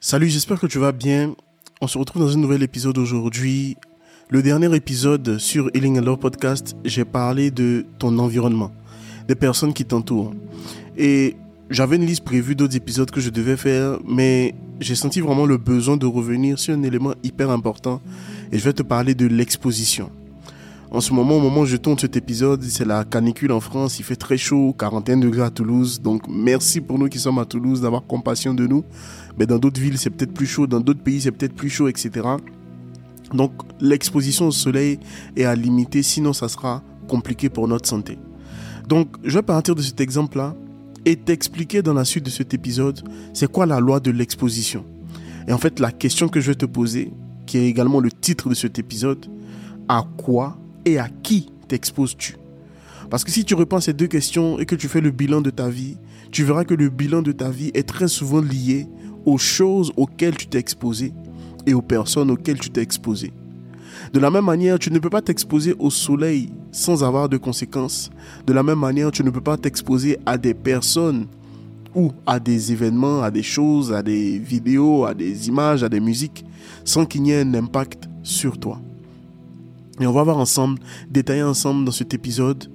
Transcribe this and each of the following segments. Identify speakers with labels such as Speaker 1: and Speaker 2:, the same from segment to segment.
Speaker 1: Salut, j'espère que tu vas bien. On se retrouve dans un nouvel épisode aujourd'hui. Le dernier épisode sur Healing and Love Podcast, j'ai parlé de ton environnement, des personnes qui t'entourent. Et j'avais une liste prévue d'autres épisodes que je devais faire, mais j'ai senti vraiment le besoin de revenir sur un élément hyper important et je vais te parler de l'exposition. En ce moment, au moment où je tourne cet épisode, c'est la canicule en France, il fait très chaud, 41 degrés à Toulouse. Donc merci pour nous qui sommes à Toulouse d'avoir compassion de nous. Mais dans d'autres villes, c'est peut-être plus chaud, dans d'autres pays, c'est peut-être plus chaud, etc. Donc l'exposition au soleil est à limiter, sinon ça sera compliqué pour notre santé. Donc je vais partir de cet exemple-là et t'expliquer dans la suite de cet épisode, c'est quoi la loi de l'exposition. Et en fait, la question que je vais te poser, qui est également le titre de cet épisode, à quoi et à qui t'exposes-tu? Parce que si tu réponds à ces deux questions et que tu fais le bilan de ta vie, tu verras que le bilan de ta vie est très souvent lié aux choses auxquelles tu t'es exposé et aux personnes auxquelles tu t'es exposé. De la même manière, tu ne peux pas t'exposer au soleil sans avoir de conséquences. De la même manière, tu ne peux pas t'exposer à des personnes ou à des événements, à des choses, à des vidéos, à des images, à des musiques, sans qu'il n'y ait un impact sur toi. Et on va voir ensemble, détailler ensemble dans cet épisode,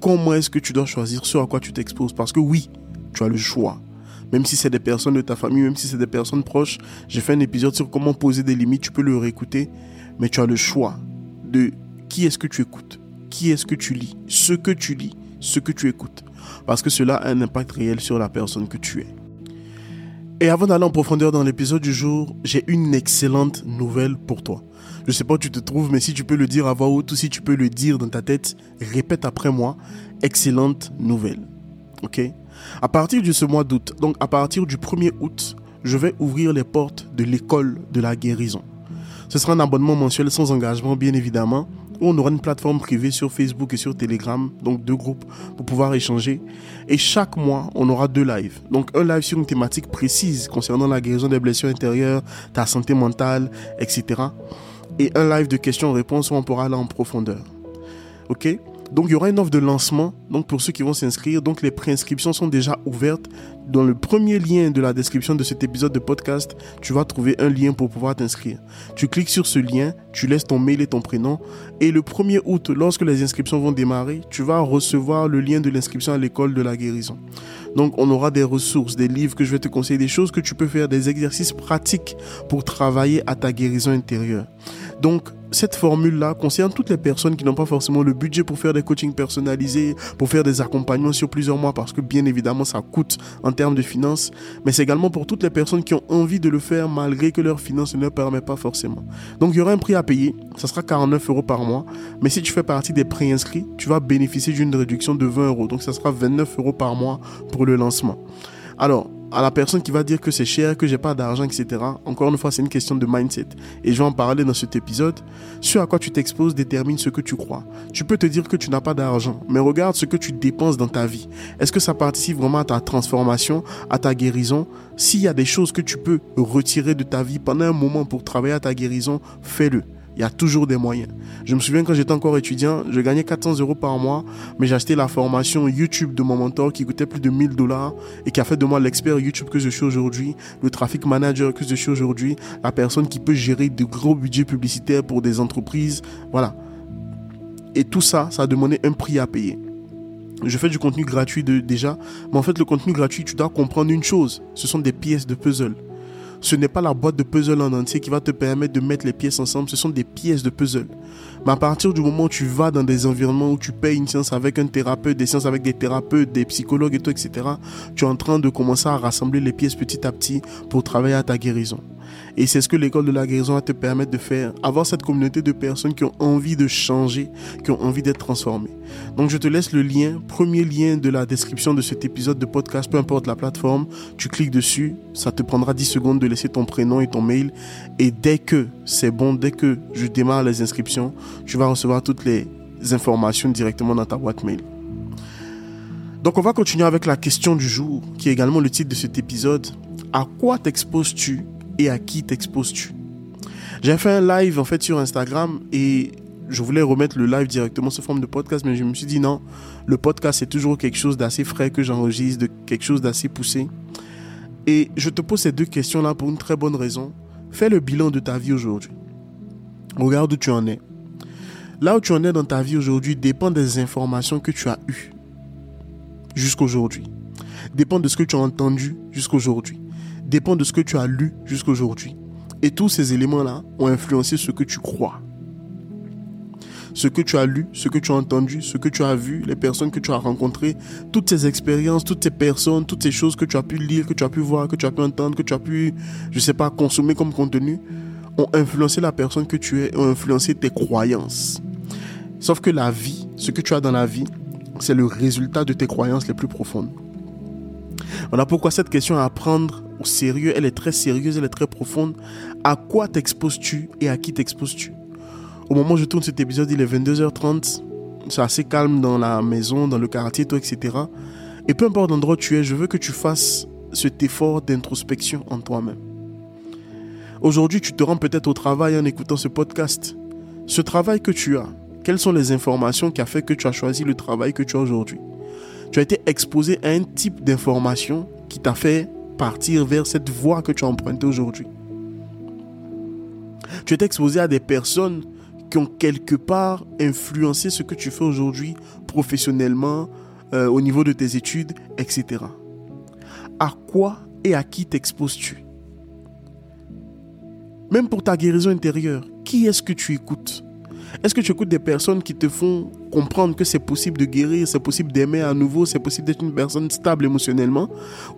Speaker 1: comment est-ce que tu dois choisir ce à quoi tu t'exposes. Parce que oui, tu as le choix. Même si c'est des personnes de ta famille, même si c'est des personnes proches, j'ai fait un épisode sur comment poser des limites, tu peux le réécouter. Mais tu as le choix de qui est-ce que tu écoutes, qui est-ce que tu lis, ce que tu lis, ce que tu écoutes. Parce que cela a un impact réel sur la personne que tu es. Et avant d'aller en profondeur dans l'épisode du jour, j'ai une excellente nouvelle pour toi. Je sais pas où tu te trouves, mais si tu peux le dire à voix haute ou si tu peux le dire dans ta tête, répète après moi. Excellente nouvelle. Ok? À partir de ce mois d'août, donc à partir du 1er août, je vais ouvrir les portes de l'école de la guérison. Ce sera un abonnement mensuel sans engagement, bien évidemment, où on aura une plateforme privée sur Facebook et sur Telegram, donc deux groupes pour pouvoir échanger. Et chaque mois, on aura deux lives. Donc un live sur une thématique précise concernant la guérison des blessures intérieures, ta santé mentale, etc et un live de questions-réponses où on pourra aller en profondeur. Ok? Donc il y aura une offre de lancement donc pour ceux qui vont s'inscrire. Donc les préinscriptions sont déjà ouvertes. Dans le premier lien de la description de cet épisode de podcast, tu vas trouver un lien pour pouvoir t'inscrire. Tu cliques sur ce lien, tu laisses ton mail et ton prénom et le 1er août, lorsque les inscriptions vont démarrer, tu vas recevoir le lien de l'inscription à l'école de la guérison. Donc on aura des ressources, des livres que je vais te conseiller, des choses que tu peux faire, des exercices pratiques pour travailler à ta guérison intérieure. Donc, cette formule-là concerne toutes les personnes qui n'ont pas forcément le budget pour faire des coachings personnalisés, pour faire des accompagnements sur plusieurs mois, parce que bien évidemment, ça coûte en termes de finances. Mais c'est également pour toutes les personnes qui ont envie de le faire malgré que leurs finances ne leur permettent pas forcément. Donc, il y aura un prix à payer. Ça sera 49 euros par mois. Mais si tu fais partie des préinscrits, tu vas bénéficier d'une réduction de 20 euros. Donc, ça sera 29 euros par mois pour le lancement. Alors, à la personne qui va dire que c'est cher, que j'ai pas d'argent, etc. Encore une fois, c'est une question de mindset. Et je vais en parler dans cet épisode. Ce à quoi tu t'exposes détermine ce que tu crois. Tu peux te dire que tu n'as pas d'argent, mais regarde ce que tu dépenses dans ta vie. Est-ce que ça participe vraiment à ta transformation, à ta guérison? S'il y a des choses que tu peux retirer de ta vie pendant un moment pour travailler à ta guérison, fais-le. Il y a toujours des moyens. Je me souviens quand j'étais encore étudiant, je gagnais 400 euros par mois, mais acheté la formation YouTube de mon mentor qui coûtait plus de 1000 dollars et qui a fait de moi l'expert YouTube que je suis aujourd'hui, le traffic manager que je suis aujourd'hui, la personne qui peut gérer de gros budgets publicitaires pour des entreprises. Voilà. Et tout ça, ça a demandé un prix à payer. Je fais du contenu gratuit déjà, mais en fait le contenu gratuit, tu dois comprendre une chose, ce sont des pièces de puzzle. Ce n'est pas la boîte de puzzle en entier qui va te permettre de mettre les pièces ensemble, ce sont des pièces de puzzle. Mais à partir du moment où tu vas dans des environnements où tu payes une séance avec un thérapeute, des séances avec des thérapeutes, des psychologues et tout, etc., tu es en train de commencer à rassembler les pièces petit à petit pour travailler à ta guérison. Et c'est ce que l'école de la guérison va te permettre de faire. Avoir cette communauté de personnes qui ont envie de changer, qui ont envie d'être transformées. Donc je te laisse le lien, premier lien de la description de cet épisode de podcast, peu importe la plateforme. Tu cliques dessus, ça te prendra 10 secondes de laisser ton prénom et ton mail. Et dès que c'est bon, dès que je démarre les inscriptions, tu vas recevoir toutes les informations directement dans ta boîte mail. Donc on va continuer avec la question du jour, qui est également le titre de cet épisode. À quoi t'exposes-tu et à qui t'exposes-tu J'ai fait un live en fait sur Instagram et je voulais remettre le live directement sous forme de podcast, mais je me suis dit non, le podcast c'est toujours quelque chose d'assez frais que j'enregistre, de quelque chose d'assez poussé. Et je te pose ces deux questions-là pour une très bonne raison. Fais le bilan de ta vie aujourd'hui. Regarde où tu en es. Là où tu en es dans ta vie aujourd'hui dépend des informations que tu as eues jusqu'aujourd'hui. Dépend de ce que tu as entendu jusqu'aujourd'hui. Dépend de ce que tu as lu jusqu'aujourd'hui. Et tous ces éléments-là ont influencé ce que tu crois. Ce que tu as lu, ce que tu as entendu, ce que tu as vu, les personnes que tu as rencontrées, toutes ces expériences, toutes ces personnes, toutes ces choses que tu as pu lire, que tu as pu voir, que tu as pu entendre, que tu as pu, je sais pas, consommer comme contenu, ont influencé la personne que tu es, ont influencé tes croyances. Sauf que la vie, ce que tu as dans la vie, c'est le résultat de tes croyances les plus profondes. Voilà pourquoi cette question à prendre au sérieux, elle est très sérieuse, elle est très profonde. À quoi t'exposes-tu et à qui t'exposes-tu? Au moment où je tourne cet épisode, il est 22h30. C'est assez calme dans la maison, dans le quartier, etc. Et peu importe l'endroit où tu es, je veux que tu fasses cet effort d'introspection en toi-même. Aujourd'hui, tu te rends peut-être au travail en écoutant ce podcast. Ce travail que tu as, quelles sont les informations qui a fait que tu as choisi le travail que tu as aujourd'hui? Tu as été exposé à un type d'information qui t'a fait partir vers cette voie que tu as empruntée aujourd'hui. Tu es exposé à des personnes qui ont quelque part influencé ce que tu fais aujourd'hui professionnellement, euh, au niveau de tes études, etc. À quoi et à qui t'exposes-tu? Même pour ta guérison intérieure, qui est-ce que tu écoutes? Est-ce que tu écoutes des personnes qui te font comprendre que c'est possible de guérir, c'est possible d'aimer à nouveau, c'est possible d'être une personne stable émotionnellement?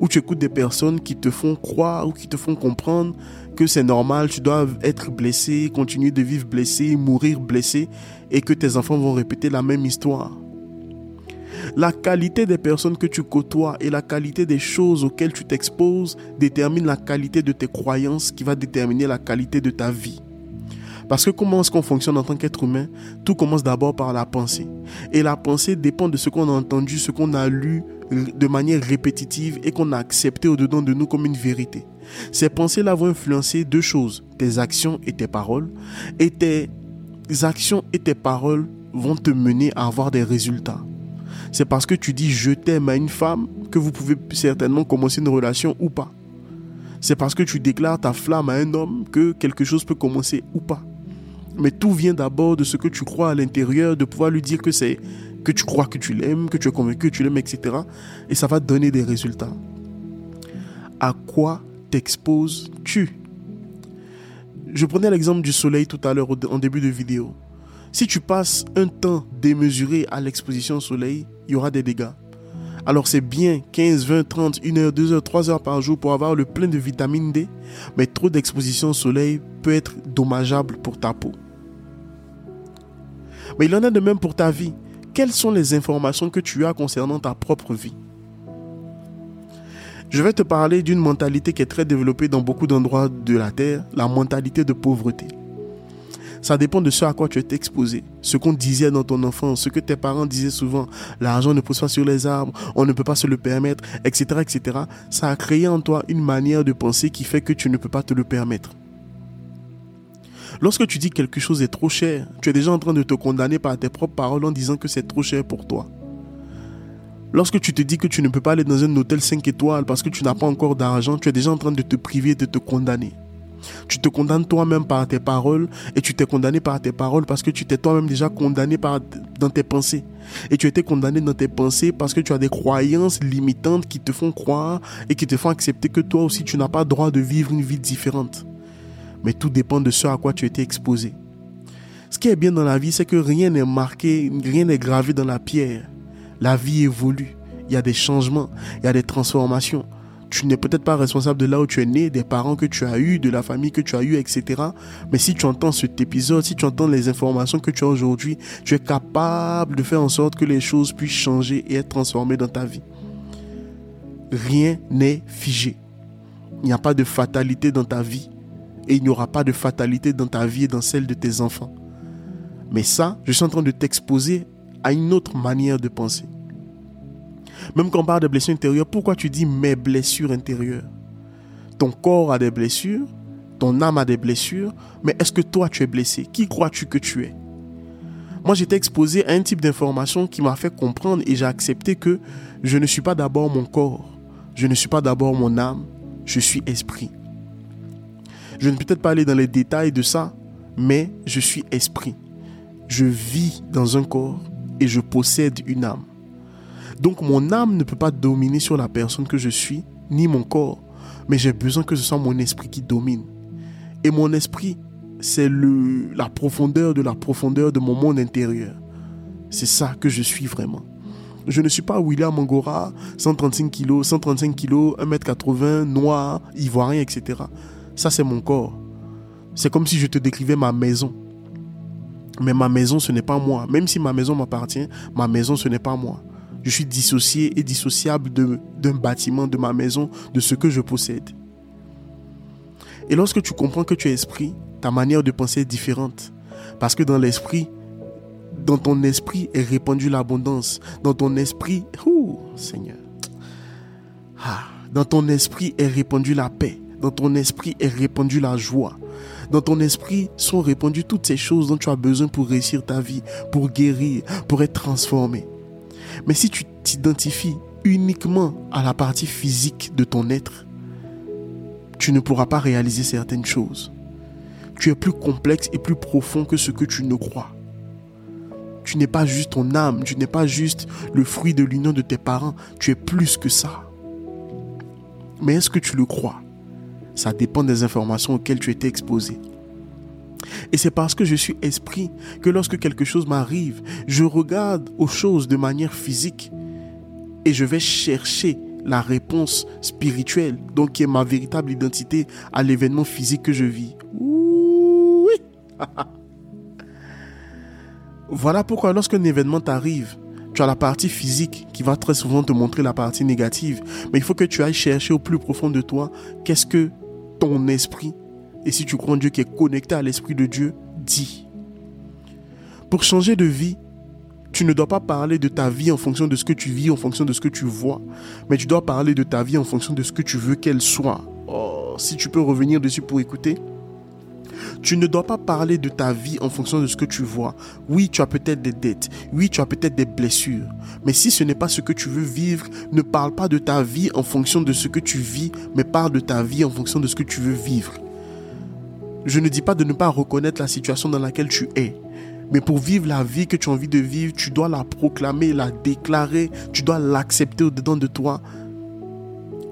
Speaker 1: Ou tu écoutes des personnes qui te font croire ou qui te font comprendre que c'est normal, tu dois être blessé, continuer de vivre blessé, mourir blessé et que tes enfants vont répéter la même histoire? La qualité des personnes que tu côtoies et la qualité des choses auxquelles tu t'exposes détermine la qualité de tes croyances qui va déterminer la qualité de ta vie. Parce que comment est-ce qu'on fonctionne en tant qu'être humain? Tout commence d'abord par la pensée. Et la pensée dépend de ce qu'on a entendu, ce qu'on a lu de manière répétitive et qu'on a accepté au-dedans de nous comme une vérité. Ces pensées-là vont influencer deux choses, tes actions et tes paroles. Et tes actions et tes paroles vont te mener à avoir des résultats. C'est parce que tu dis je t'aime à une femme que vous pouvez certainement commencer une relation ou pas. C'est parce que tu déclares ta flamme à un homme que quelque chose peut commencer ou pas. Mais tout vient d'abord de ce que tu crois à l'intérieur, de pouvoir lui dire que c'est que tu crois que tu l'aimes, que tu es convaincu que tu l'aimes, etc. Et ça va donner des résultats. À quoi t'exposes-tu? Je prenais l'exemple du soleil tout à l'heure en début de vidéo. Si tu passes un temps démesuré à l'exposition au soleil, il y aura des dégâts. Alors c'est bien 15, 20, 30, 1 heure, 2 heures, 3 heures par jour pour avoir le plein de vitamine D, mais trop d'exposition au soleil peut être dommageable pour ta peau. Mais il en est de même pour ta vie. Quelles sont les informations que tu as concernant ta propre vie? Je vais te parler d'une mentalité qui est très développée dans beaucoup d'endroits de la Terre, la mentalité de pauvreté. Ça dépend de ce à quoi tu es exposé. Ce qu'on disait dans ton enfance, ce que tes parents disaient souvent. L'argent ne pousse pas sur les arbres, on ne peut pas se le permettre, etc., etc. Ça a créé en toi une manière de penser qui fait que tu ne peux pas te le permettre. Lorsque tu dis quelque chose est trop cher, tu es déjà en train de te condamner par tes propres paroles en disant que c'est trop cher pour toi. Lorsque tu te dis que tu ne peux pas aller dans un hôtel 5 étoiles parce que tu n'as pas encore d'argent, tu es déjà en train de te priver de te condamner. Tu te condamnes toi-même par tes paroles et tu t'es condamné par tes paroles parce que tu t'es toi-même déjà condamné dans tes pensées. Et tu été condamné dans tes pensées parce que tu as des croyances limitantes qui te font croire et qui te font accepter que toi aussi tu n'as pas droit de vivre une vie différente mais tout dépend de ce à quoi tu été exposé. Ce qui est bien dans la vie, c'est que rien n'est marqué, rien n'est gravé dans la pierre. La vie évolue, il y a des changements, il y a des transformations. Tu n'es peut-être pas responsable de là où tu es né, des parents que tu as eus, de la famille que tu as eue, etc. Mais si tu entends cet épisode, si tu entends les informations que tu as aujourd'hui, tu es capable de faire en sorte que les choses puissent changer et être transformées dans ta vie. Rien n'est figé. Il n'y a pas de fatalité dans ta vie et il n'y aura pas de fatalité dans ta vie et dans celle de tes enfants. Mais ça, je suis en train de t'exposer à une autre manière de penser. Même quand on parle de blessures intérieures, pourquoi tu dis mes blessures intérieures? Ton corps a des blessures, ton âme a des blessures, mais est-ce que toi tu es blessé? Qui crois-tu que tu es? Moi j'étais exposé à un type d'information qui m'a fait comprendre et j'ai accepté que je ne suis pas d'abord mon corps, je ne suis pas d'abord mon âme, je suis esprit. Je ne peux peut-être pas aller dans les détails de ça, mais je suis esprit. Je vis dans un corps et je possède une âme. Donc mon âme ne peut pas dominer sur la personne que je suis, ni mon corps, mais j'ai besoin que ce soit mon esprit qui domine. Et mon esprit, c'est la profondeur de la profondeur de mon monde intérieur. C'est ça que je suis vraiment. Je ne suis pas William Angora, 135 kg, 135 kg, 1m80, noir, ivoirien, etc. Ça, c'est mon corps. C'est comme si je te décrivais ma maison. Mais ma maison, ce n'est pas moi. Même si ma maison m'appartient, ma maison, ce n'est pas moi. Je suis dissocié et dissociable d'un bâtiment, de ma maison, de ce que je possède. Et lorsque tu comprends que tu es esprit, ta manière de penser est différente. Parce que dans l'esprit, dans ton esprit est répandue l'abondance. Dans ton esprit, ouh, Seigneur. Ah, dans ton esprit est répandue la paix. Dans ton esprit est répandue la joie. Dans ton esprit sont répandues toutes ces choses dont tu as besoin pour réussir ta vie, pour guérir, pour être transformé. Mais si tu t'identifies uniquement à la partie physique de ton être, tu ne pourras pas réaliser certaines choses. Tu es plus complexe et plus profond que ce que tu ne crois. Tu n'es pas juste ton âme, tu n'es pas juste le fruit de l'union de tes parents, tu es plus que ça. Mais est-ce que tu le crois? Ça dépend des informations auxquelles tu étais exposé. Et c'est parce que je suis esprit que lorsque quelque chose m'arrive, je regarde aux choses de manière physique et je vais chercher la réponse spirituelle, donc qui est ma véritable identité à l'événement physique que je vis. Oui. voilà pourquoi lorsqu'un événement t'arrive, tu as la partie physique qui va très souvent te montrer la partie négative, mais il faut que tu ailles chercher au plus profond de toi qu'est-ce que ton esprit, et si tu crois en Dieu qui est connecté à l'esprit de Dieu, dit. Pour changer de vie, tu ne dois pas parler de ta vie en fonction de ce que tu vis, en fonction de ce que tu vois, mais tu dois parler de ta vie en fonction de ce que tu veux qu'elle soit. Oh, si tu peux revenir dessus pour écouter. Tu ne dois pas parler de ta vie en fonction de ce que tu vois. Oui, tu as peut-être des dettes. Oui, tu as peut-être des blessures. Mais si ce n'est pas ce que tu veux vivre, ne parle pas de ta vie en fonction de ce que tu vis, mais parle de ta vie en fonction de ce que tu veux vivre. Je ne dis pas de ne pas reconnaître la situation dans laquelle tu es. Mais pour vivre la vie que tu as envie de vivre, tu dois la proclamer, la déclarer, tu dois l'accepter au-dedans de toi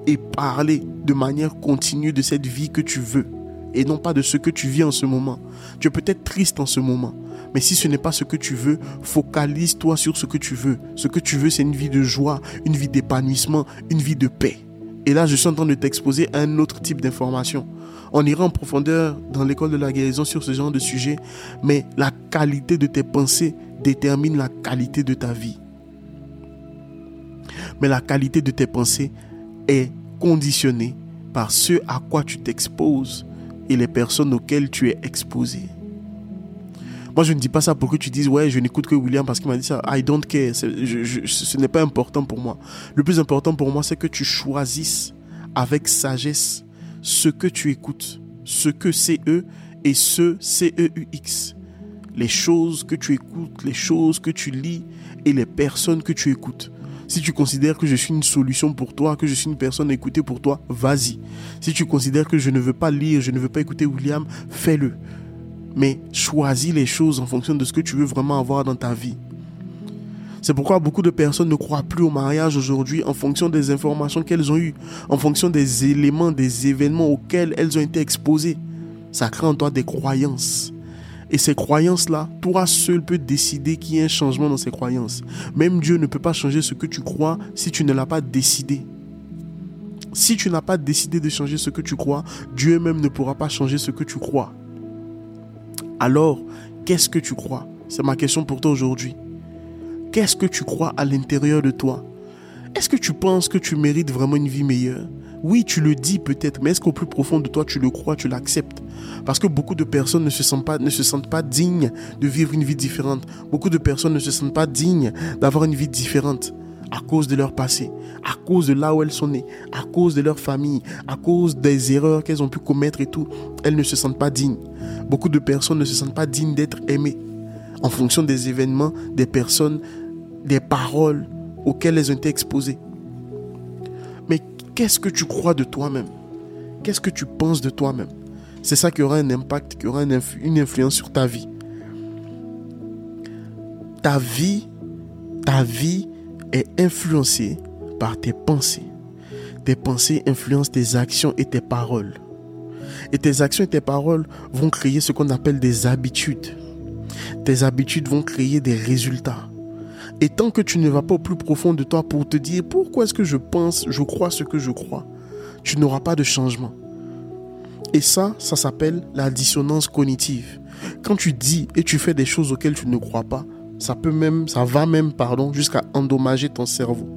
Speaker 1: et parler de manière continue de cette vie que tu veux et non pas de ce que tu vis en ce moment. Tu es peut-être triste en ce moment, mais si ce n'est pas ce que tu veux, focalise-toi sur ce que tu veux. Ce que tu veux, c'est une vie de joie, une vie d'épanouissement, une vie de paix. Et là, je suis en train de t'exposer un autre type d'information. On ira en profondeur dans l'école de la guérison sur ce genre de sujet, mais la qualité de tes pensées détermine la qualité de ta vie. Mais la qualité de tes pensées est conditionnée par ce à quoi tu t'exposes et les personnes auxquelles tu es exposé. Moi, je ne dis pas ça pour que tu dises, ouais, je n'écoute que William parce qu'il m'a dit ça. I don't care. ce n'est pas important pour moi. Le plus important pour moi, c'est que tu choisisses avec sagesse ce que tu écoutes, ce que c'est eux et ce C-E-U-X. Les choses que tu écoutes, les choses que tu lis et les personnes que tu écoutes. Si tu considères que je suis une solution pour toi, que je suis une personne à écouter pour toi, vas-y. Si tu considères que je ne veux pas lire, je ne veux pas écouter William, fais-le. Mais choisis les choses en fonction de ce que tu veux vraiment avoir dans ta vie. C'est pourquoi beaucoup de personnes ne croient plus au mariage aujourd'hui en fonction des informations qu'elles ont eues, en fonction des éléments, des événements auxquels elles ont été exposées. Ça crée en toi des croyances. Et ces croyances-là, toi seul peux décider qu'il y ait un changement dans ces croyances. Même Dieu ne peut pas changer ce que tu crois si tu ne l'as pas décidé. Si tu n'as pas décidé de changer ce que tu crois, Dieu même ne pourra pas changer ce que tu crois. Alors, qu'est-ce que tu crois? C'est ma question pour toi aujourd'hui. Qu'est-ce que tu crois à l'intérieur de toi? Est-ce que tu penses que tu mérites vraiment une vie meilleure? Oui, tu le dis peut-être, mais est-ce qu'au plus profond de toi, tu le crois, tu l'acceptes? Parce que beaucoup de personnes ne se, sentent pas, dignes de vivre une vie différente. Beaucoup de personnes ne se sentent pas dignes d'avoir une vie différente à cause de leur passé, à cause de là où elles sont nées, à cause de leur famille, à cause des erreurs qu'elles ont pu commettre et tout. Elles ne se sentent pas dignes. Beaucoup de personnes ne se sentent pas dignes d'être aimées en fonction des événements, des personnes, des paroles auxquelles elles ont été exposées. Mais qu'est-ce que tu crois de toi-même? Qu'est-ce que tu penses de toi-même? C'est ça qui aura un impact, qui aura une influence sur ta vie. Ta vie, ta vie est influencée par tes pensées. Tes pensées influencent tes actions et tes paroles. Et tes actions et tes paroles vont créer ce qu'on appelle des habitudes. Tes habitudes vont créer des résultats. Et tant que tu ne vas pas au plus profond de toi pour te dire pourquoi est-ce que je pense, je crois ce que je crois, tu n'auras pas de changement. Et ça, ça s'appelle la dissonance cognitive. Quand tu dis et tu fais des choses auxquelles tu ne crois pas, ça peut même, ça va même, pardon, jusqu'à endommager ton cerveau.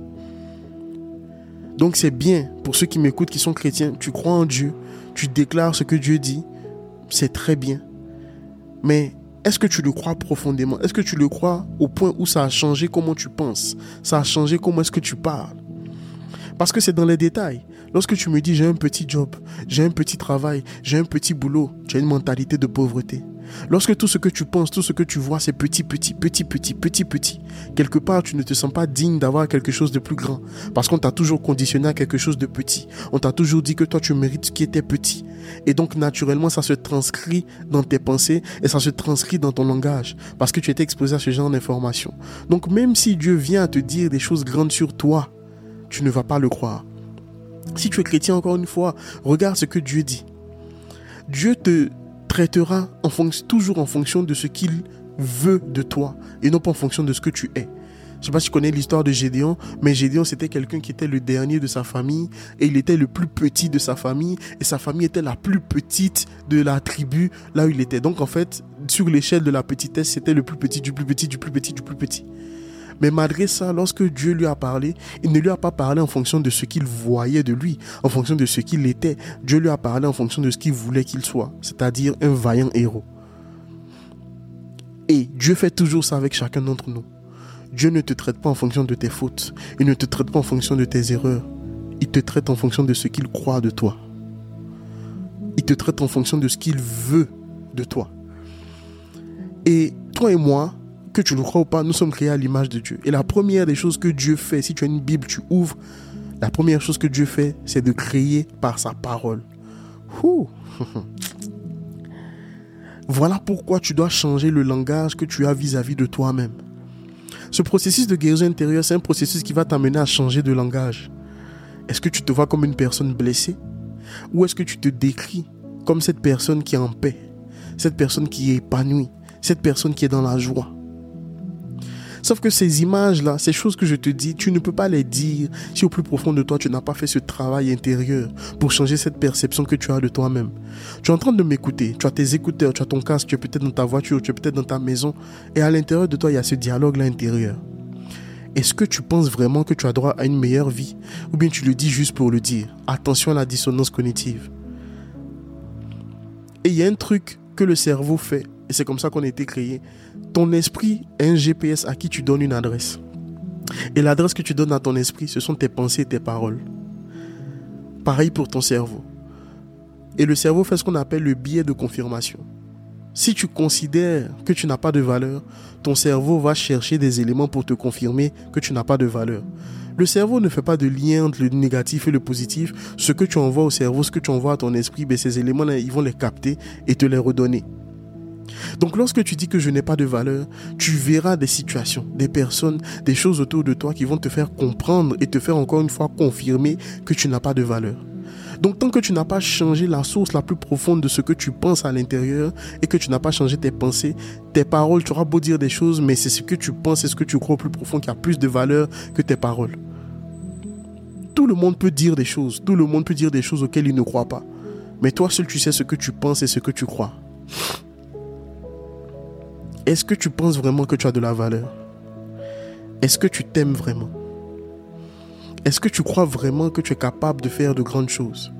Speaker 1: Donc c'est bien pour ceux qui m'écoutent qui sont chrétiens, tu crois en Dieu, tu déclares ce que Dieu dit, c'est très bien. Mais est-ce que tu le crois profondément? Est-ce que tu le crois au point où ça a changé comment tu penses? Ça a changé comment est-ce que tu parles? Parce que c'est dans les détails. Lorsque tu me dis j'ai un petit job, j'ai un petit travail, j'ai un petit boulot, tu as une mentalité de pauvreté. Lorsque tout ce que tu penses, tout ce que tu vois, c'est petit, petit, petit, petit, petit, petit, quelque part, tu ne te sens pas digne d'avoir quelque chose de plus grand. Parce qu'on t'a toujours conditionné à quelque chose de petit. On t'a toujours dit que toi, tu mérites ce qui était petit. Et donc, naturellement, ça se transcrit dans tes pensées et ça se transcrit dans ton langage. Parce que tu étais exposé à ce genre d'informations. Donc, même si Dieu vient te dire des choses grandes sur toi, tu ne vas pas le croire. Si tu es chrétien, encore une fois, regarde ce que Dieu dit. Dieu te traitera toujours en fonction de ce qu'il veut de toi et non pas en fonction de ce que tu es. Je ne sais pas si tu connais l'histoire de Gédéon, mais Gédéon c'était quelqu'un qui était le dernier de sa famille et il était le plus petit de sa famille et sa famille était la plus petite de la tribu là où il était. Donc en fait, sur l'échelle de la petitesse, c'était le plus petit du plus petit du plus petit du plus petit. Mais malgré ça, lorsque Dieu lui a parlé, il ne lui a pas parlé en fonction de ce qu'il voyait de lui, en fonction de ce qu'il était. Dieu lui a parlé en fonction de ce qu'il voulait qu'il soit, c'est-à-dire un vaillant héros. Et Dieu fait toujours ça avec chacun d'entre nous. Dieu ne te traite pas en fonction de tes fautes. Il ne te traite pas en fonction de tes erreurs. Il te traite en fonction de ce qu'il croit de toi. Il te traite en fonction de ce qu'il veut de toi. Et toi et moi, que tu le crois ou pas, nous sommes créés à l'image de Dieu. Et la première des choses que Dieu fait, si tu as une Bible, tu ouvres, la première chose que Dieu fait, c'est de créer par sa parole. voilà pourquoi tu dois changer le langage que tu as vis-à-vis de toi-même. Ce processus de guérison intérieure, c'est un processus qui va t'amener à changer de langage. Est-ce que tu te vois comme une personne blessée? Ou est-ce que tu te décris comme cette personne qui est en paix Cette personne qui est épanouie Cette personne qui est dans la joie? Sauf que ces images-là, ces choses que je te dis, tu ne peux pas les dire si au plus profond de toi, tu n'as pas fait ce travail intérieur pour changer cette perception que tu as de toi-même. Tu es en train de m'écouter, tu as tes écouteurs, tu as ton casque, tu es peut-être dans ta voiture, tu es peut-être dans ta maison, et à l'intérieur de toi, il y a ce dialogue-là intérieur. Est-ce que tu penses vraiment que tu as droit à une meilleure vie? Ou bien tu le dis juste pour le dire? Attention à la dissonance cognitive. Et il y a un truc que le cerveau fait, et c'est comme ça qu'on a été créé, ton esprit est un GPS à qui tu donnes une adresse. Et l'adresse que tu donnes à ton esprit, ce sont tes pensées et tes paroles. Pareil pour ton cerveau. Et le cerveau fait ce qu'on appelle le biais de confirmation. Si tu considères que tu n'as pas de valeur, ton cerveau va chercher des éléments pour te confirmer que tu n'as pas de valeur. Le cerveau ne fait pas de lien entre le négatif et le positif. Ce que tu envoies au cerveau, ce que tu envoies à ton esprit, ben ces éléments-là, ils vont les capter et te les redonner. Donc lorsque tu dis que je n'ai pas de valeur, tu verras des situations, des personnes, des choses autour de toi qui vont te faire comprendre et te faire encore une fois confirmer que tu n'as pas de valeur. Donc tant que tu n'as pas changé la source la plus profonde de ce que tu penses à l'intérieur et que tu n'as pas changé tes pensées, tes paroles, tu auras beau dire des choses, mais c'est ce que tu penses et ce que tu crois au plus profond qui a plus de valeur que tes paroles. Tout le monde peut dire des choses, tout le monde peut dire des choses auxquelles il ne croit pas. Mais toi seul tu sais ce que tu penses et ce que tu crois. Est-ce que tu penses vraiment que tu as de la valeur Est-ce que tu t'aimes vraiment Est-ce que tu crois vraiment que tu es capable de faire de grandes choses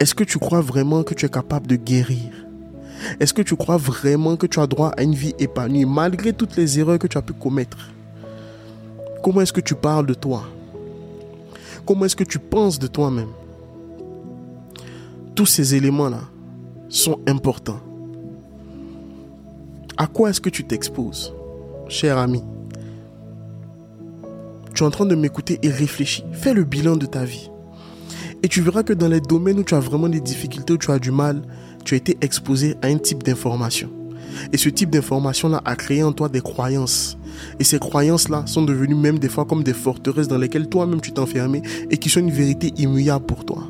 Speaker 1: Est-ce que tu crois vraiment que tu es capable de guérir Est-ce que tu crois vraiment que tu as droit à une vie épanouie malgré toutes les erreurs que tu as pu commettre Comment est-ce que tu parles de toi Comment est-ce que tu penses de toi-même Tous ces éléments-là sont importants. À quoi est-ce que tu t'exposes, cher ami? Tu es en train de m'écouter et réfléchis. Fais le bilan de ta vie. Et tu verras que dans les domaines où tu as vraiment des difficultés, où tu as du mal, tu as été exposé à un type d'information. Et ce type d'information-là a créé en toi des croyances. Et ces croyances-là sont devenues même des fois comme des forteresses dans lesquelles toi-même tu t'es enfermé et qui sont une vérité immuable pour toi.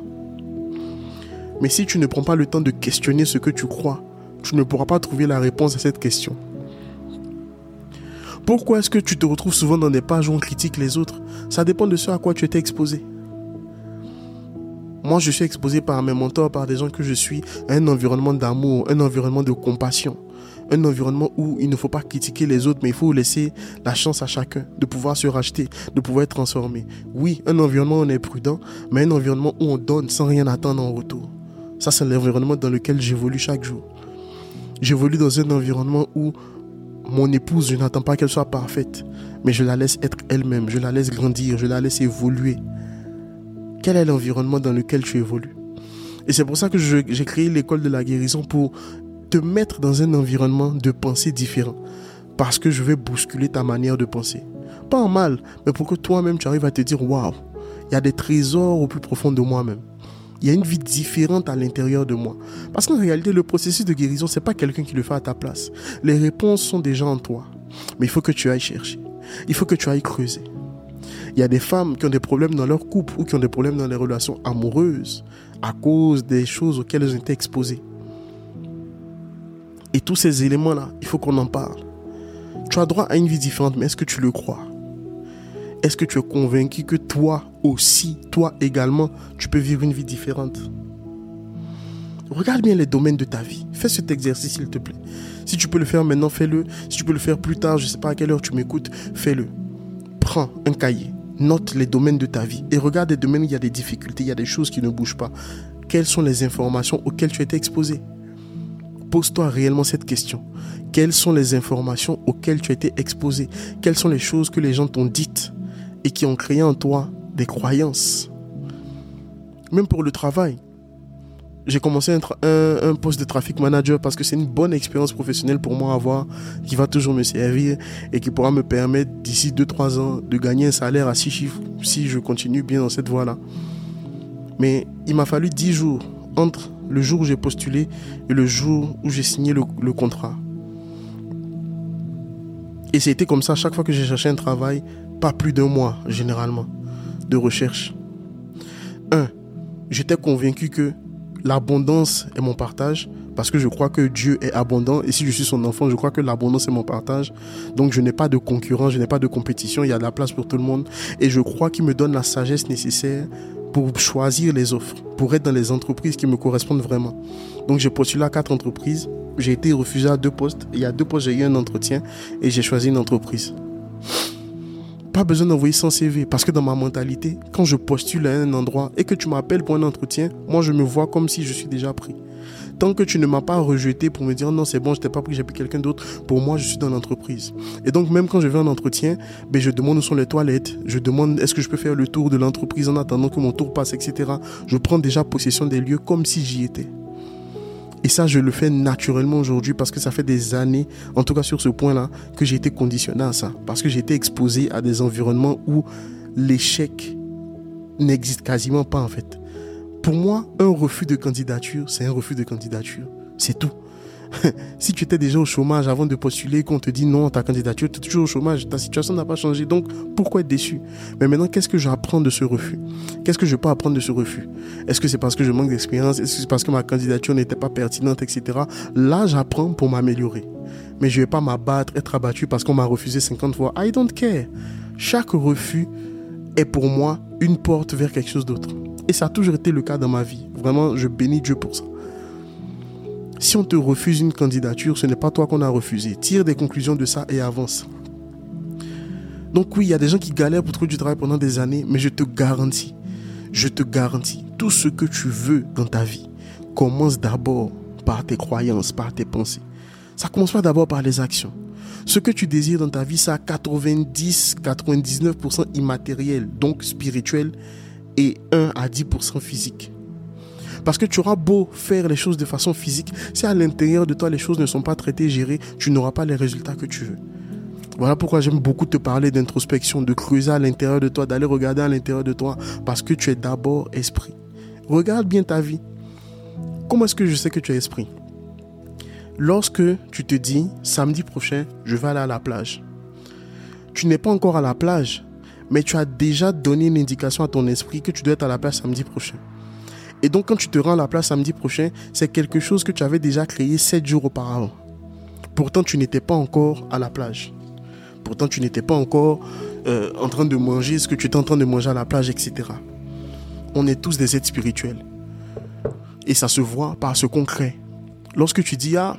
Speaker 1: Mais si tu ne prends pas le temps de questionner ce que tu crois, tu ne pourras pas trouver la réponse à cette question. Pourquoi est-ce que tu te retrouves souvent dans des pages où on critique les autres? Ça dépend de ce à quoi tu étais exposé. Moi, je suis exposé par mes mentors, par des gens que je suis, à un environnement d'amour, un environnement de compassion, un environnement où il ne faut pas critiquer les autres, mais il faut laisser la chance à chacun de pouvoir se racheter, de pouvoir être transformé. Oui, un environnement où on est prudent, mais un environnement où on donne sans rien attendre en retour. Ça, c'est l'environnement dans lequel j'évolue chaque jour. J'évolue dans un environnement où mon épouse, je n'attends pas qu'elle soit parfaite, mais je la laisse être elle-même, je la laisse grandir, je la laisse évoluer. Quel est l'environnement dans lequel tu évolues? Et c'est pour ça que j'ai créé l'école de la guérison pour te mettre dans un environnement de pensée différent. Parce que je vais bousculer ta manière de penser. Pas en mal, mais pour que toi-même tu arrives à te dire waouh, il y a des trésors au plus profond de moi-même. Il y a une vie différente à l'intérieur de moi. Parce qu'en réalité, le processus de guérison, c'est pas quelqu'un qui le fait à ta place. Les réponses sont déjà en toi. Mais il faut que tu ailles chercher. Il faut que tu ailles creuser. Il y a des femmes qui ont des problèmes dans leur couple ou qui ont des problèmes dans les relations amoureuses à cause des choses auxquelles elles ont été exposées. Et tous ces éléments-là, il faut qu'on en parle. Tu as droit à une vie différente, mais est-ce que tu le crois? Est-ce que tu es convaincu que toi aussi, toi également, tu peux vivre une vie différente Regarde bien les domaines de ta vie. Fais cet exercice, s'il te plaît. Si tu peux le faire maintenant, fais-le. Si tu peux le faire plus tard, je ne sais pas à quelle heure tu m'écoutes, fais-le. Prends un cahier, note les domaines de ta vie et regarde les domaines où il y a des difficultés, il y a des choses qui ne bougent pas. Quelles sont les informations auxquelles tu as été exposé? Pose-toi réellement cette question. Quelles sont les informations auxquelles tu as été exposé? Quelles sont les choses que les gens t'ont dites et qui ont créé en toi des croyances Même pour le travail, j'ai commencé un, poste de traffic manager parce que c'est une bonne expérience professionnelle pour moi à avoir, qui va toujours me servir et qui pourra me permettre d'ici 2-3 ans de gagner un salaire à 6 chiffres si je continue bien dans cette voie-là. Mais il m'a fallu 10 jours entre le jour où j'ai postulé et le jour où j'ai signé le, le contrat. Et c'était comme ça chaque fois que j'ai cherché un travail, pas plus d'un mois généralement de recherche. Un, j'étais convaincu que l'abondance est mon partage parce que je crois que Dieu est abondant et si je suis son enfant, je crois que l'abondance est mon partage. Donc je n'ai pas de concurrence, je n'ai pas de compétition, il y a de la place pour tout le monde et je crois qu'il me donne la sagesse nécessaire pour choisir les offres, pour être dans les entreprises qui me correspondent vraiment. Donc j'ai postulé à quatre entreprises, j'ai été refusé à deux postes, il y a deux postes j'ai eu un entretien et j'ai choisi une entreprise. Pas besoin d'envoyer son CV parce que dans ma mentalité, quand je postule à un endroit et que tu m'appelles pour un entretien, moi je me vois comme si je suis déjà pris. Tant que tu ne m'as pas rejeté pour me dire non, c'est bon, je t'ai pas pris, j'ai pris quelqu'un d'autre, pour moi je suis dans l'entreprise. Et donc même quand je vais en entretien, ben, je demande où sont les toilettes, je demande est-ce que je peux faire le tour de l'entreprise en attendant que mon tour passe, etc. Je prends déjà possession des lieux comme si j'y étais. Et ça, je le fais naturellement aujourd'hui parce que ça fait des années, en tout cas sur ce point-là, que j'ai été conditionné à ça. Parce que j'ai été exposé à des environnements où l'échec n'existe quasiment pas en fait. Pour moi, un refus de candidature, c'est un refus de candidature. C'est tout. si tu étais déjà au chômage avant de postuler, qu'on te dit non, ta candidature, tu es toujours au chômage, ta situation n'a pas changé. Donc, pourquoi être déçu? Mais maintenant, qu'est-ce que j'apprends de ce refus? Qu'est-ce que je peux apprendre de ce refus? Est-ce que c'est parce que je manque d'expérience? Est-ce que c'est parce que ma candidature n'était pas pertinente, etc. Là, j'apprends pour m'améliorer. Mais je ne vais pas m'abattre, être abattu parce qu'on m'a refusé 50 fois. I don't care. Chaque refus est pour moi une porte vers quelque chose d'autre. Et ça a toujours été le cas dans ma vie. Vraiment, je bénis Dieu pour ça. Si on te refuse une candidature, ce n'est pas toi qu'on a refusé. Tire des conclusions de ça et avance. Donc oui, il y a des gens qui galèrent pour trouver du travail pendant des années, mais je te garantis, je te garantis, tout ce que tu veux dans ta vie commence d'abord par tes croyances, par tes pensées. Ça commence pas d'abord par les actions. Ce que tu désires dans ta vie, ça a 90-99% immatériel, donc spirituel, et 1 à 10% physique. Parce que tu auras beau faire les choses de façon physique, si à l'intérieur de toi les choses ne sont pas traitées, gérées, tu n'auras pas les résultats que tu veux. Voilà pourquoi j'aime beaucoup te parler d'introspection, de creuser à l'intérieur de toi, d'aller regarder à l'intérieur de toi, parce que tu es d'abord esprit. Regarde bien ta vie. Comment est-ce que je sais que tu as esprit? Lorsque tu te dis, samedi prochain, je vais aller à la plage. Tu n'es pas encore à la plage, mais tu as déjà donné une indication à ton esprit que tu dois être à la plage samedi prochain. Et donc quand tu te rends à la plage samedi prochain, c'est quelque chose que tu avais déjà créé sept jours auparavant. Pourtant, tu n'étais pas encore à la plage. Pourtant, tu n'étais pas encore euh, en train de manger ce que tu étais en train de manger à la plage, etc. On est tous des êtres spirituels. Et ça se voit par ce concret. Lorsque tu dis, ah,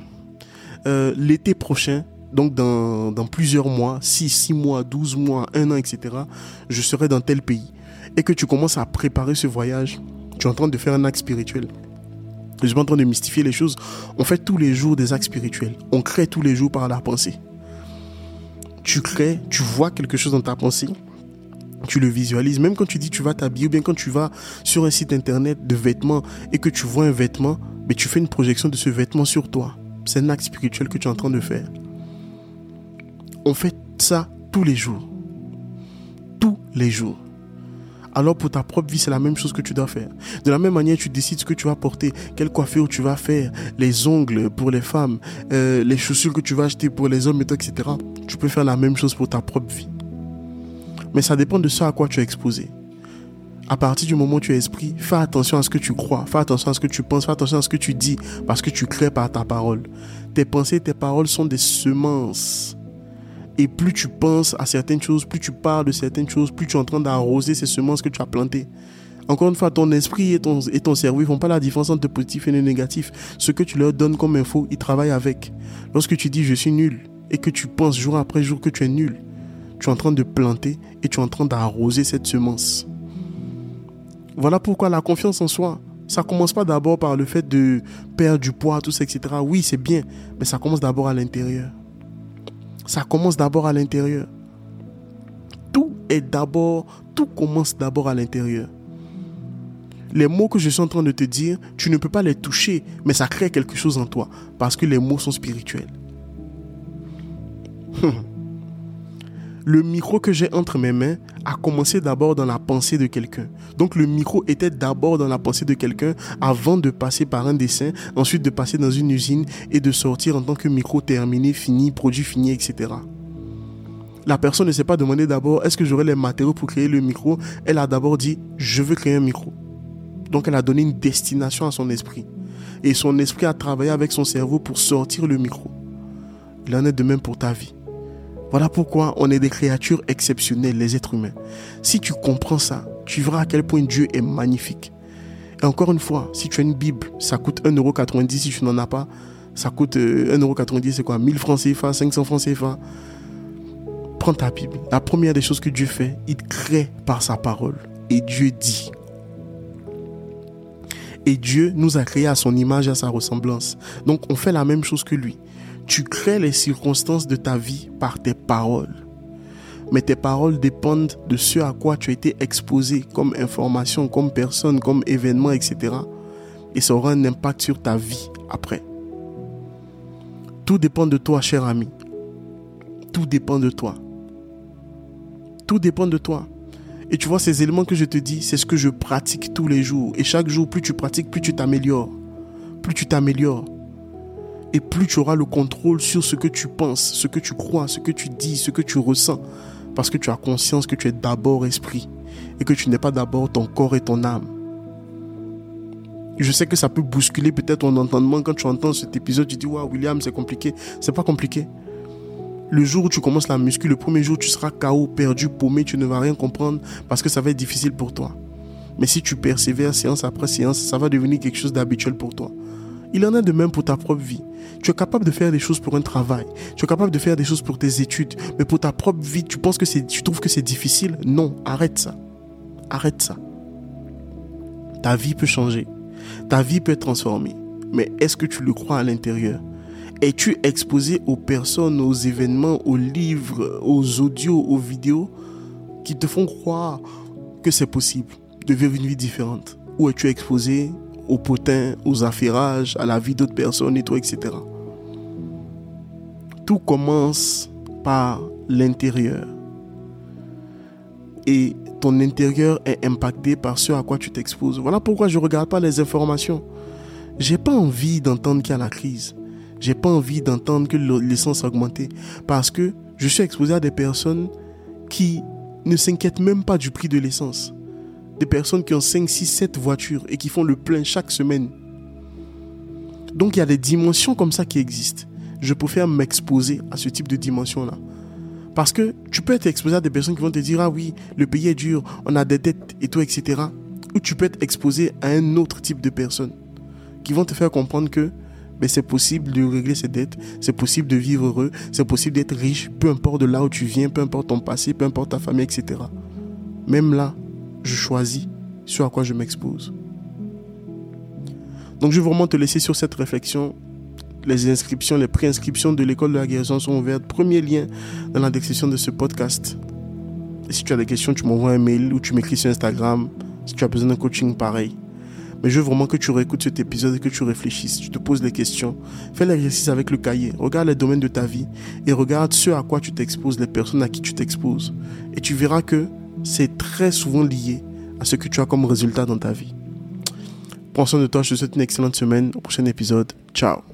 Speaker 1: euh, l'été prochain, donc dans, dans, plusieurs mois, 6, 6 mois, 12 mois, 1 an, etc., je serai dans tel pays. Et que tu commences à préparer ce voyage, tu es en train de faire un acte spirituel. Je suis en train de mystifier les choses. On fait tous les jours des actes spirituels. On crée tous les jours par la pensée. Tu crées, tu vois quelque chose dans ta pensée, tu le visualises. Même quand tu dis tu vas t'habiller ou bien quand tu vas sur un site internet de vêtements et que tu vois un vêtement, mais tu fais une projection de ce vêtement sur toi. C'est un acte spirituel que tu es en train de faire. On fait ça tous les jours. Tous les jours. Alors pour ta propre vie, c'est la même chose que tu dois faire. De la même manière, tu décides ce que tu vas porter, quelle coiffure tu vas faire, les ongles pour les femmes, euh, les chaussures que tu vas acheter pour les hommes, etc. Tu peux faire la même chose pour ta propre vie. Mais ça dépend de ce à quoi tu es exposé. À partir du moment où tu es esprit, fais attention à ce que tu crois, fais attention à ce que tu penses, fais attention à ce que tu dis, parce que tu crées par ta parole. Tes pensées, tes paroles sont des semences. Et plus tu penses à certaines choses, plus tu parles de certaines choses, plus tu es en train d'arroser ces semences que tu as plantées. Encore une fois, ton esprit et ton, cerveau ne font pas la différence entre le positif et le négatif. Ce que tu leur donnes comme info, ils travaillent avec. Lorsque tu dis je suis nul et que tu penses jour après jour que tu es nul, tu es en train de planter et tu es en train d'arroser cette semence. Voilà pourquoi la confiance en soi, ça commence pas d'abord par le fait de perdre du poids, tout ça, etc. Oui, c'est bien, mais ça commence d'abord à l'intérieur. Ça commence d'abord à l'intérieur. Tout est d'abord, tout commence d'abord à l'intérieur. Les mots que je suis en train de te dire, tu ne peux pas les toucher, mais ça crée quelque chose en toi, parce que les mots sont spirituels. le micro que j'ai entre mes mains a commencé d'abord dans la pensée de quelqu'un. Donc le micro était d'abord dans la pensée de quelqu'un avant de passer par un dessin, ensuite de passer dans une usine et de sortir en tant que micro terminé, fini, produit fini, etc. La personne ne s'est pas demandé d'abord est-ce que j'aurai les matériaux pour créer le micro? Elle a d'abord dit je veux créer un micro. Donc elle a donné une destination à son esprit. Et son esprit a travaillé avec son cerveau pour sortir le micro. Il en est de même pour ta vie. Voilà pourquoi on est des créatures exceptionnelles, les êtres humains. Si tu comprends ça, tu verras à quel point Dieu est magnifique. Et encore une fois, si tu as une Bible, ça coûte 1,90€ si tu n'en as pas. Ça coûte 1,90€, euh, c'est quoi? 1000 francs CFA, 500 francs CFA. Prends ta Bible. La première des choses que Dieu fait, il crée par sa parole. Et Dieu dit. Et Dieu nous a créés à son image et à sa ressemblance. Donc on fait la même chose que lui. Tu crées les circonstances de ta vie par tes paroles. Mais tes paroles dépendent de ce à quoi tu as été exposé comme information, comme personne, comme événement, etc. Et ça aura un impact sur ta vie après. Tout dépend de toi, cher ami. Tout dépend de toi. Tout dépend de toi. Et tu vois, ces éléments que je te dis, c'est ce que je pratique tous les jours. Et chaque jour, plus tu pratiques, plus tu t'améliores. Plus tu t'améliores et plus tu auras le contrôle sur ce que tu penses, ce que tu crois, ce que tu dis, ce que tu ressens. Parce que tu as conscience que tu es d'abord esprit et que tu n'es pas d'abord ton corps et ton âme. Je sais que ça peut bousculer peut-être ton entendement quand tu entends cet épisode. Tu dis, waouh, William, c'est compliqué. C'est pas compliqué. Le jour où tu commences la muscu, le premier jour, tu seras KO, perdu, paumé, tu ne vas rien comprendre parce que ça va être difficile pour toi. Mais si tu persévères séance après séance, ça va devenir quelque chose d'habituel pour toi. Il en est de même pour ta propre vie. Tu es capable de faire des choses pour un travail. Tu es capable de faire des choses pour tes études. Mais pour ta propre vie, tu penses que c'est, tu trouves que c'est difficile? Non, arrête ça. Arrête ça. Ta vie peut changer. Ta vie peut être transformée. Mais est-ce que tu le crois à l'intérieur? Es-tu exposé aux personnes, aux événements, aux livres, aux audios, aux vidéos qui te font croire que c'est possible de vivre une vie différente? Ou es-tu exposé aux potins, aux affairages, à la vie d'autres personnes et tout, etc. Tout commence par l'intérieur. Et ton intérieur est impacté par ce à quoi tu t'exposes. Voilà pourquoi je ne regarde pas les informations. J'ai pas envie d'entendre qu'il y a la crise. J'ai pas envie d'entendre que l'essence a augmenté. Parce que je suis exposé à des personnes qui ne s'inquiètent même pas du prix de l'essence. Des personnes qui ont 5, 6, 7 voitures et qui font le plein chaque semaine. Donc il y a des dimensions comme ça qui existent. Je préfère m'exposer à ce type de dimension-là. Parce que tu peux être exposé à des personnes qui vont te dire, ah oui, le pays est dur, on a des dettes et tout, etc. Ou tu peux être exposé à un autre type de personnes qui vont te faire comprendre que ben, c'est possible de régler ses dettes, c'est possible de vivre heureux, c'est possible d'être riche, peu importe de là où tu viens, peu importe ton passé, peu importe ta famille, etc. Même là, je choisis sur à quoi je m'expose. Donc je vais vraiment te laisser sur cette réflexion. Les inscriptions, les préinscriptions de l'école de la guérison sont ouvertes. Premier lien dans la description de ce podcast. Et si tu as des questions, tu m'envoies un mail ou tu m'écris sur Instagram. Si tu as besoin d'un coaching pareil. Mais je veux vraiment que tu réécoutes cet épisode et que tu réfléchisses. Tu te poses les questions. Fais l'exercice avec le cahier. Regarde les domaines de ta vie et regarde ce à quoi tu t'exposes, les personnes à qui tu t'exposes. Et tu verras que c'est très souvent lié à ce que tu as comme résultat dans ta vie. Prends soin de toi, je te souhaite une excellente semaine. Au prochain épisode. Ciao.